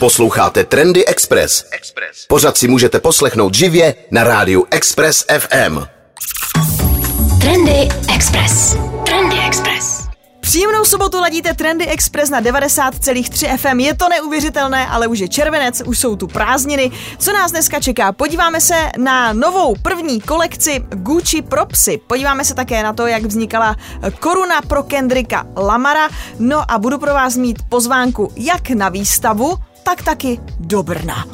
Posloucháte Trendy Express. Pořád si můžete poslechnout živě na rádiu Express FM. Trendy Express. Trendy Express. Příjemnou sobotu ladíte Trendy Express na 90,3 FM. Je to neuvěřitelné, ale už je červenec, už jsou tu prázdniny. Co nás dneska čeká? Podíváme se na novou první kolekci Gucci pro psy. Podíváme se také na to, jak vznikala koruna pro Kendricka Lamara. No a budu pro vás mít pozvánku jak na výstavu, tak taky do Brna.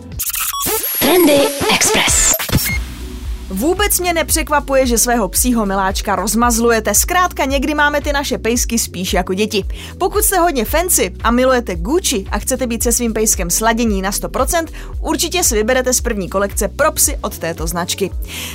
Trendy Express. Vůbec mě nepřekvapuje, že svého psího miláčka rozmazlujete. Zkrátka někdy máme ty naše pejsky spíš jako děti. Pokud jste hodně fancy a milujete Gucci a chcete být se svým pejskem sladění na 100%, určitě si vyberete z první kolekce pro psy od této značky.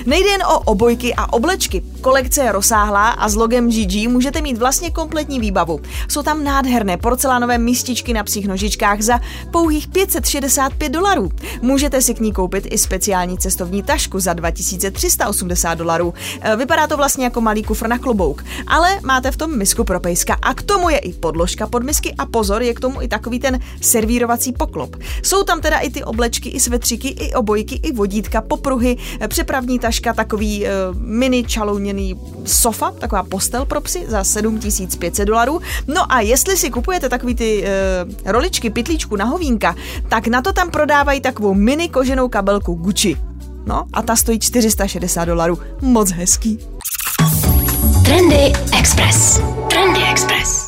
Nejde jen o obojky a oblečky. Kolekce je rozsáhlá a s logem GG můžete mít vlastně kompletní výbavu. Jsou tam nádherné porcelánové místičky na psích nožičkách za pouhých 565 dolarů. Můžete si k ní koupit i speciální cestovní tašku za 2000 380 dolarů. E, vypadá to vlastně jako malý kufr na klobouk, ale máte v tom misku pro pejska a k tomu je i podložka pod misky a pozor, je k tomu i takový ten servírovací poklop. Jsou tam teda i ty oblečky, i svetříky, i obojky, i vodítka, popruhy, e, přepravní taška, takový e, mini čalouněný sofa, taková postel pro psy za 7500 dolarů. No a jestli si kupujete takový ty e, roličky, pitlíčku na hovínka, tak na to tam prodávají takovou mini koženou kabelku Gucci. No a ta stojí 460 dolarů. Moc hezký. Trendy Express. Trendy Express.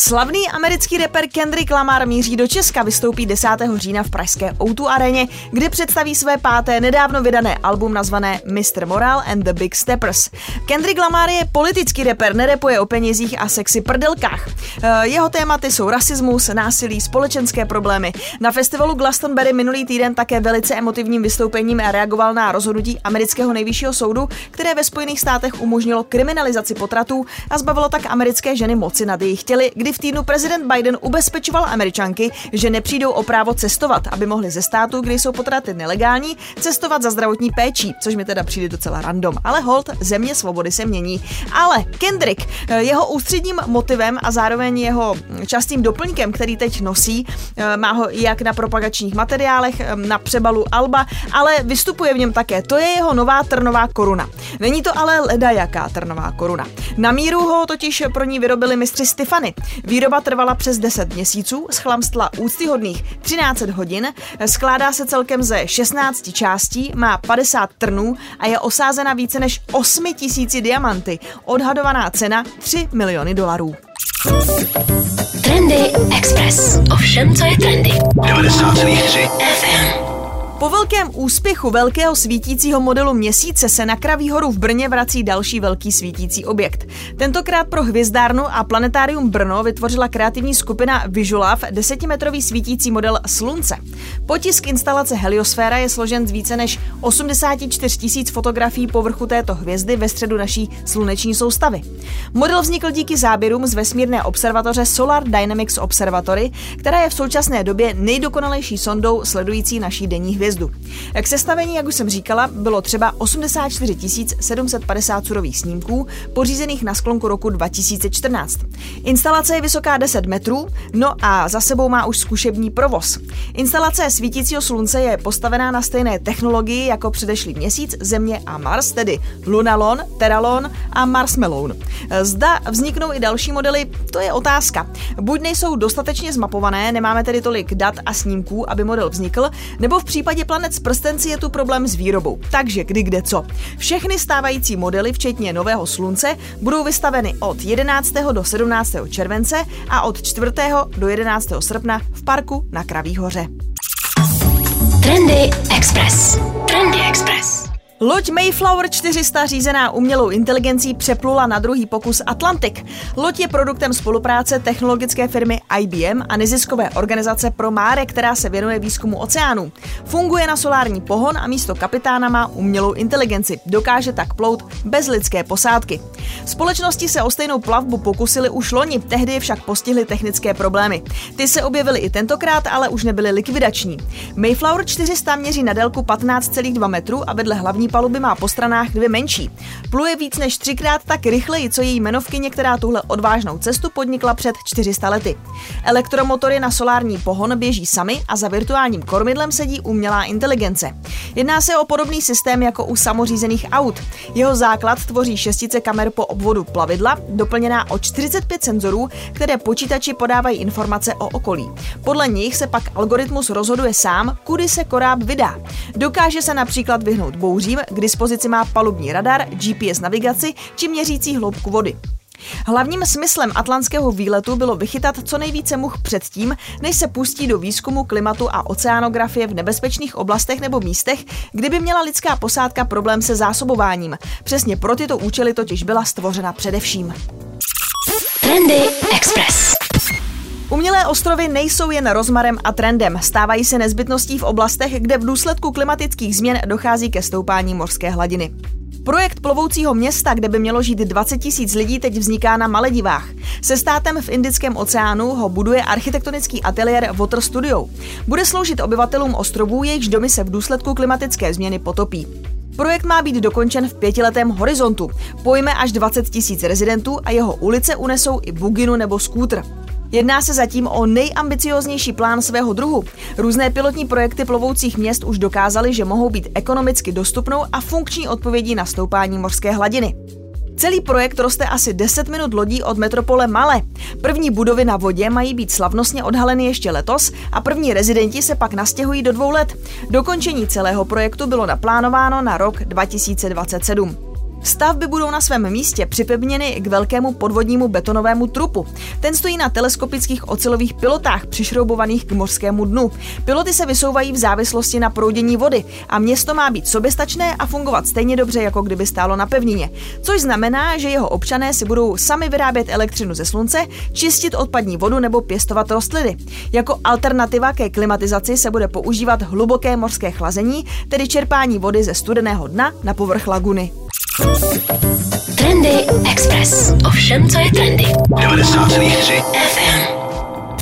Slavný americký rapper Kendrick Lamar míří do Česka, vystoupí 10. října v pražské O2 aréně, kde představí své páté nedávno vydané album nazvané Mr. Moral and the Big Steppers. Kendrick Lamar je politický rapper, nerepuje o penězích a sexy prdelkách. Eh, jeho tématy jsou rasismus, násilí, společenské problémy. Na festivalu Glastonbury minulý týden také velice emotivním vystoupením reagoval na rozhodnutí amerického nejvyššího soudu, které ve Spojených státech umožnilo kriminalizaci potratů a zbavilo tak americké ženy moci nad jejich těly, kdy v týdnu prezident Biden ubezpečoval Američanky, že nepřijdou o právo cestovat, aby mohli ze státu, kde jsou potraty nelegální, cestovat za zdravotní péčí, což mi teda přijde docela random. Ale hold, země svobody se mění. Ale Kendrick, eh, jeho ústředním motivem a zároveň jeho častým doplňkem, který teď nosí, eh, má ho jak na propagačních materiálech, eh, na přebalu Alba, ale vystupuje v něm také. To je jeho nová trnová koruna. Není to ale leda jaká trnová koruna. Na míru ho totiž pro ní vyrobili mistři Stefany. Výroba trvala přes 10 měsíců, schlamstla úctyhodných 13 hodin, skládá se celkem ze 16 částí, má 50 trnů a je osázena více než 8 tisíci diamanty. Odhadovaná cena 3 miliony dolarů. Trendy Express. Ovšem, co je trendy? 90,3 FM. Po velkém úspěchu velkého svítícího modelu měsíce se na Kraví horu v Brně vrací další velký svítící objekt. Tentokrát pro hvězdárnu a planetárium Brno vytvořila kreativní skupina Visualav desetimetrový svítící model Slunce. Potisk instalace Heliosféra je složen z více než 84 tisíc fotografií povrchu této hvězdy ve středu naší sluneční soustavy. Model vznikl díky záběrům z vesmírné observatoře Solar Dynamics Observatory, která je v současné době nejdokonalejší sondou sledující naší denní hvězdu hvězdu. K sestavení, jak už jsem říkala, bylo třeba 84 750 surových snímků, pořízených na sklonku roku 2014. Instalace je vysoká 10 metrů, no a za sebou má už zkušební provoz. Instalace svítícího slunce je postavená na stejné technologii jako předešlý měsíc, Země a Mars, tedy Lunalon, Teralon a Marsmelon. Zda vzniknou i další modely, to je otázka. Buď nejsou dostatečně zmapované, nemáme tedy tolik dat a snímků, aby model vznikl, nebo v případě případě planet s prstenci je tu problém s výrobou, takže kdy kde co. Všechny stávající modely, včetně nového slunce, budou vystaveny od 11. do 17. července a od 4. do 11. srpna v parku na Kraví hoře. Trendy Express. Trendy Express. Loď Mayflower 400 řízená umělou inteligencí přeplula na druhý pokus Atlantik. Loď je produktem spolupráce technologické firmy IBM a neziskové organizace Promáre, která se věnuje výzkumu oceánů. Funguje na solární pohon a místo kapitána má umělou inteligenci. Dokáže tak plout bez lidské posádky. Společnosti se o stejnou plavbu pokusili už loni, tehdy je však postihly technické problémy. Ty se objevily i tentokrát, ale už nebyly likvidační. Mayflower 400 měří na délku 15,2 metru a vedle hlavní paluby má po stranách dvě menší. Pluje víc než třikrát tak rychleji, co její jmenovkyně, která tuhle odvážnou cestu podnikla před 400 lety. Elektromotory na solární pohon běží sami a za virtuálním kormidlem sedí umělá inteligence. Jedná se o podobný systém jako u samořízených aut. Jeho základ tvoří šestice kamer po obvodu plavidla, doplněná o 45 senzorů, které počítači podávají informace o okolí. Podle nich se pak algoritmus rozhoduje sám, kudy se koráb vydá. Dokáže se například vyhnout bouřím, k dispozici má palubní radar, GPS navigaci či měřící hloubku vody. Hlavním smyslem atlantského výletu bylo vychytat co nejvíce much předtím, než se pustí do výzkumu klimatu a oceánografie v nebezpečných oblastech nebo místech, kde by měla lidská posádka problém se zásobováním. Přesně pro tyto účely totiž byla stvořena především. Trendy Express. Umělé ostrovy nejsou jen rozmarem a trendem, stávají se nezbytností v oblastech, kde v důsledku klimatických změn dochází ke stoupání mořské hladiny. Projekt plovoucího města, kde by mělo žít 20 tisíc lidí, teď vzniká na Maledivách. Se státem v Indickém oceánu ho buduje architektonický ateliér Water Studio. Bude sloužit obyvatelům ostrovů, jejichž domy se v důsledku klimatické změny potopí. Projekt má být dokončen v pětiletém horizontu. Pojme až 20 tisíc rezidentů a jeho ulice unesou i buginu nebo skútr. Jedná se zatím o nejambicioznější plán svého druhu. Různé pilotní projekty plovoucích měst už dokázaly, že mohou být ekonomicky dostupnou a funkční odpovědí na stoupání mořské hladiny. Celý projekt roste asi 10 minut lodí od metropole Male. První budovy na vodě mají být slavnostně odhaleny ještě letos a první rezidenti se pak nastěhují do dvou let. Dokončení celého projektu bylo naplánováno na rok 2027. Stavby budou na svém místě připevněny k velkému podvodnímu betonovému trupu. Ten stojí na teleskopických ocelových pilotách přišroubovaných k mořskému dnu. Piloty se vysouvají v závislosti na proudění vody a město má být soběstačné a fungovat stejně dobře, jako kdyby stálo na pevnině. Což znamená, že jeho občané si budou sami vyrábět elektřinu ze slunce, čistit odpadní vodu nebo pěstovat rostliny. Jako alternativa ke klimatizaci se bude používat hluboké mořské chlazení, tedy čerpání vody ze studeného dna na povrch laguny. Trendy Express. Ovšem, co je trendy. 90,3 FM.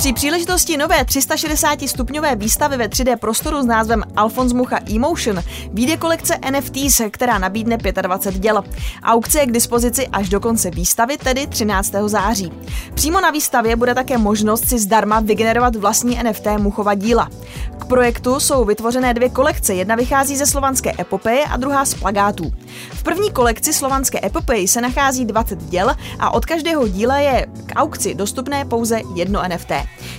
Při příležitosti nové 360 stupňové výstavy ve 3D prostoru s názvem Alphonse Mucha Emotion vyjde kolekce NFTs, která nabídne 25 děl. Aukce je k dispozici až do konce výstavy, tedy 13. září. Přímo na výstavě bude také možnost si zdarma vygenerovat vlastní NFT Muchova díla. K projektu jsou vytvořené dvě kolekce, jedna vychází ze slovanské epopeje a druhá z plagátů. V první kolekci slovanské epopeji se nachází 20 děl a od každého díla je k aukci dostupné pouze jedno NFT.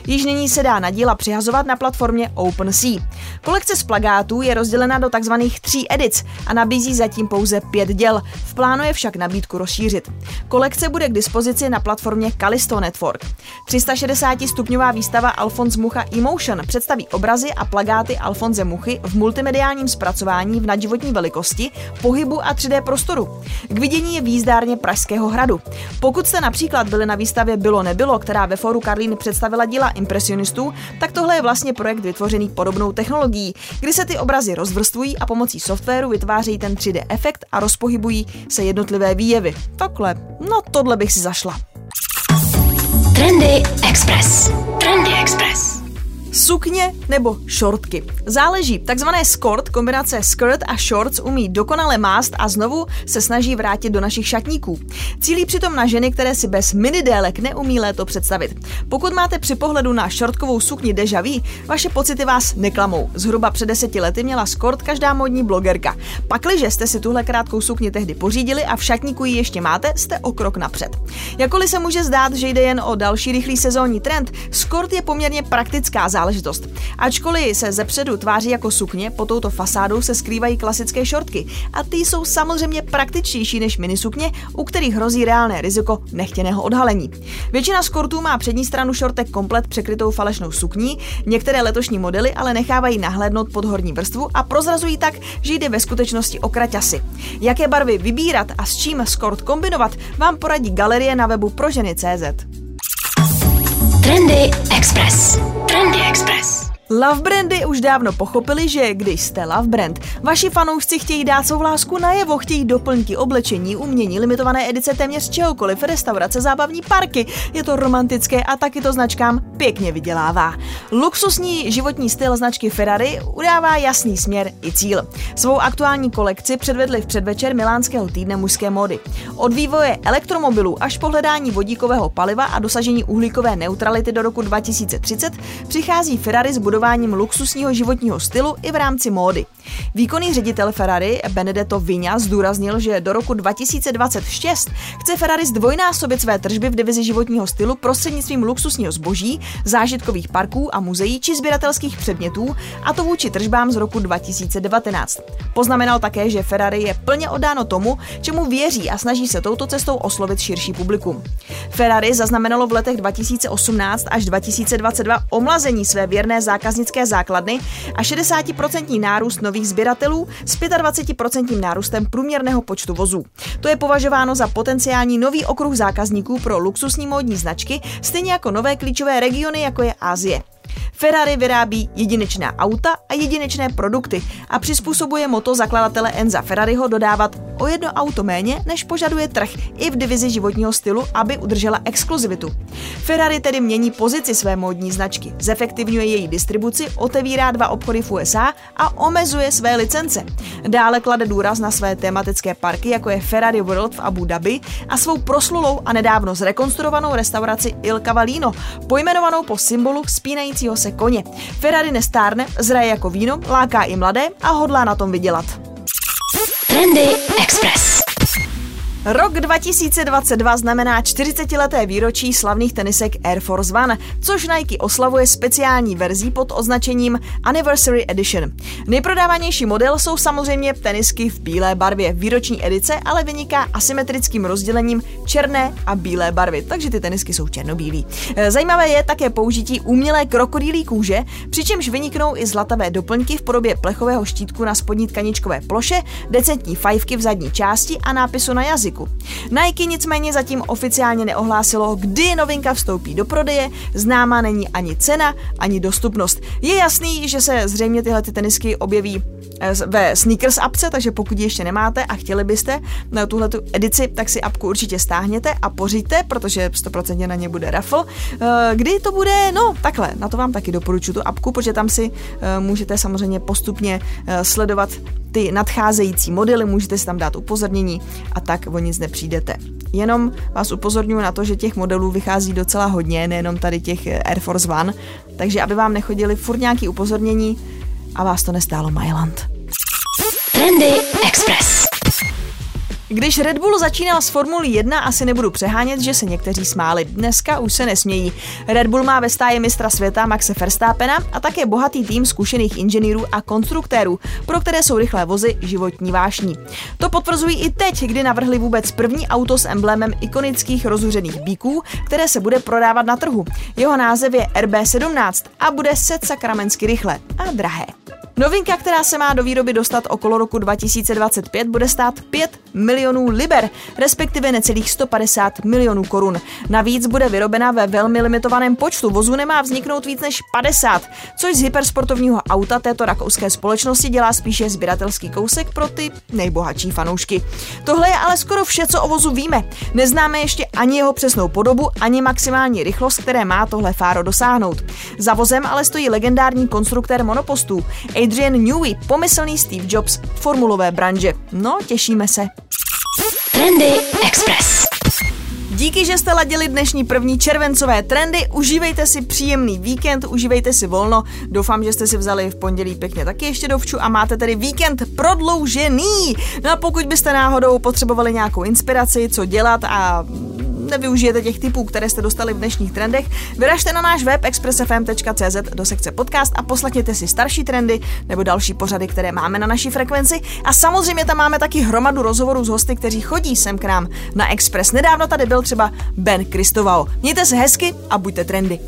Již nyní se dá na díla přihazovat na platformě OpenSea. Kolekce z plagátů je rozdělena do tzv. tří edic a nabízí zatím pouze pět děl. V plánu je však nabídku rozšířit. Kolekce bude k dispozici na platformě Callisto Network. 360 stupňová výstava Alphonse Mucha Emotion představí obrazy a plagáty Alfonze Muchy v multimediálním zpracování v nadživotní velikosti, pohybu a 3D prostoru. K vidění je výzdárně Pražského hradu. Pokud jste například byli na výstavě Bylo nebylo, která ve foru Karlín představila díla impresionistů, tak tohle je vlastně projekt vytvořený podobnou technologií, kdy se ty obrazy rozvrstvují a pomocí softwaru vytvářejí ten 3D efekt a rozpohybují se jednotlivé výjevy. Takhle, no tohle bych si zašla. Trendy Express. Trendy Express. Sukně nebo šortky. Záleží. Takzvané skort, kombinace skirt a shorts umí dokonale mást a znovu se snaží vrátit do našich šatníků. Cílí přitom na ženy, které si bez minidélek neumí léto představit. Pokud máte při pohledu na šortkovou sukni deja vu, vaše pocity vás neklamou. Zhruba před deseti lety měla skort každá modní blogerka. Pakliže jste si tuhle krátkou sukni tehdy pořídili a v šatníku ji ještě máte, jste o krok napřed. Jakkoliv se může zdát, že jde jen o další rychlý sezónní trend, skort je poměrně praktická záležitost. Ačkoliv se zepředu tváří jako sukně, po touto fasádou se skrývají klasické šortky a ty jsou samozřejmě praktičtější než minisukně, u kterých hrozí reálné riziko nechtěného odhalení. Většina skortů má přední stranu šortek komplet překrytou falešnou sukní, některé letošní modely ale nechávají nahlédnout pod horní vrstvu a prozrazují tak, že jde ve skutečnosti o kraťasy. Jaké barvy vybírat a s čím skort kombinovat, vám poradí galerie na webu proženy.cz. Trendy Express. Love brandy už dávno pochopili, že když jste love brand, vaši fanoušci chtějí dát svou lásku najevo, chtějí doplňky, oblečení, umění, limitované edice téměř čehokoliv, restaurace, zábavní parky. Je to romantické a taky to značkám pěkně vydělává. Luxusní životní styl značky Ferrari udává jasný směr i cíl. Svou aktuální kolekci předvedli v předvečer milánského týdne mužské módy. Od vývoje elektromobilů až po hledání vodíkového paliva a dosažení uhlíkové neutrality do roku 2030 přichází Ferrari s budováním luxusního životního stylu i v rámci módy. Výkonný ředitel Ferrari Benedetto Vigna zdůraznil, že do roku 2026 chce Ferrari zdvojnásobit své tržby v divizi životního stylu prostřednictvím luxusního zboží, zážitkových parků a muzeí či sběratelských předmětů, a to vůči tržbám z roku 2019. Poznamenal také, že Ferrari je plně oddáno tomu, čemu věří a snaží se touto cestou oslovit širší publikum. Ferrari zaznamenalo v letech 2018 až 2022 omlazení své věrné zákaznické základny a 60% nárůst nových sběratelů s 25% nárůstem průměrného počtu vozů. To je považováno za potenciální nový okruh zákazníků pro luxusní módní značky, stejně jako nové klíčové regiony, jako je Ázie. Ferrari vyrábí jedinečná auta a jedinečné produkty a přizpůsobuje moto zakladatele Enza Ferrariho dodávat o jedno auto méně, než požaduje trh i v divizi životního stylu, aby udržela exkluzivitu. Ferrari tedy mění pozici své módní značky, zefektivňuje její distribuci, otevírá dva obchody v USA a omezuje své licence. Dále klade důraz na své tematické parky, jako je Ferrari World v Abu Dhabi a svou proslulou a nedávno zrekonstruovanou restauraci Il Cavallino, pojmenovanou po symbolu spínajícího se koně. Ferrari nestárne, zraje jako víno, láká i mladé a hodlá na tom vydělat. Trendy Express. Rok 2022 znamená 40-leté výročí slavných tenisek Air Force One, což Nike oslavuje speciální verzí pod označením Anniversary Edition. Nejprodávanější model jsou samozřejmě tenisky v bílé barvě. Výroční edice ale vyniká asymetrickým rozdělením černé a bílé barvy, takže ty tenisky jsou černobílí. E, zajímavé je také použití umělé krokodýlí kůže, přičemž vyniknou i zlatavé doplňky v podobě plechového štítku na spodní tkaničkové ploše, decentní fajfky v zadní části a nápisu na jazyku jazyku. Nike nicméně zatím oficiálně neohlásilo, kdy novinka vstoupí do prodeje, známa není ani cena, ani dostupnost. Je jasný, že se zřejmě tyhle ty tenisky objeví ve Sneakers apce, takže pokud ji ještě nemáte a chtěli byste na tuhle edici, tak si apku určitě stáhněte a pořiďte, protože 100% na ně bude raffle. Eh, kdy to bude? No, takhle, na to vám taky doporučuji tu apku, protože tam si eh, můžete samozřejmě postupně sledovat ty nadcházející modely, můžete si tam dát upozornění a tak o nic nepřijdete. Jenom vás upozorňuji na to, že těch modelů vychází docela hodně, nejenom tady těch Air Force One, takže aby vám nechodili furt nějaký upozornění a vás to nestálo Myland. Trendy Express. Když Red Bull začínal s Formulí 1, asi nebudu přehánět, že se někteří smáli. Dneska už se nesmějí. Red Bull má ve stáji mistra světa Maxe Verstappena a také bohatý tým zkušených inženýrů a konstruktérů, pro které jsou rychlé vozy životní vášní. To potvrzují i teď, kdy navrhli vůbec první auto s emblémem ikonických rozhořených bíků, které se bude prodávat na trhu. Jeho název je RB17 a bude set sakramensky rychle a drahé. Novinka, která se má do výroby dostat okolo roku 2025, bude stát 5 milionů liber, respektive necelých 150 milionů korun. Navíc bude vyrobena ve velmi limitovaném počtu. Vozů nemá vzniknout víc než 50, což z hypersportovního auta této rakouské společnosti dělá spíše sběratelský kousek pro ty nejbohatší fanoušky. Tohle je ale skoro vše, co o vozu víme. Neznáme ještě ani jeho přesnou podobu, ani maximální rychlost, které má tohle fáro dosáhnout. Za vozem ale stojí legendární konstruktér monopostů Adrian Newey, pomyslný Steve Jobs formulové branže. No, těšíme se. Trendy Express. Díky, že jste ladili dnešní první červencové trendy, užívejte si příjemný víkend, užívejte si volno, doufám, že jste si vzali v pondělí pěkně taky ještě dovču a máte tedy víkend prodloužený. No a pokud byste náhodou potřebovali nějakou inspiraci, co dělat a nevyužijete těch typů, které jste dostali v dnešních trendech, vyražte na náš web expressfm.cz do sekce podcast a poslechněte si starší trendy nebo další pořady, které máme na naší frekvenci. A samozřejmě tam máme taky hromadu rozhovorů s hosty, kteří chodí sem k nám na Express. Nedávno tady byl třeba Ben Kristovao. Mějte se hezky a buďte trendy.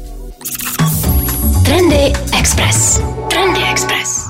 Trendy Express. Trendy Express.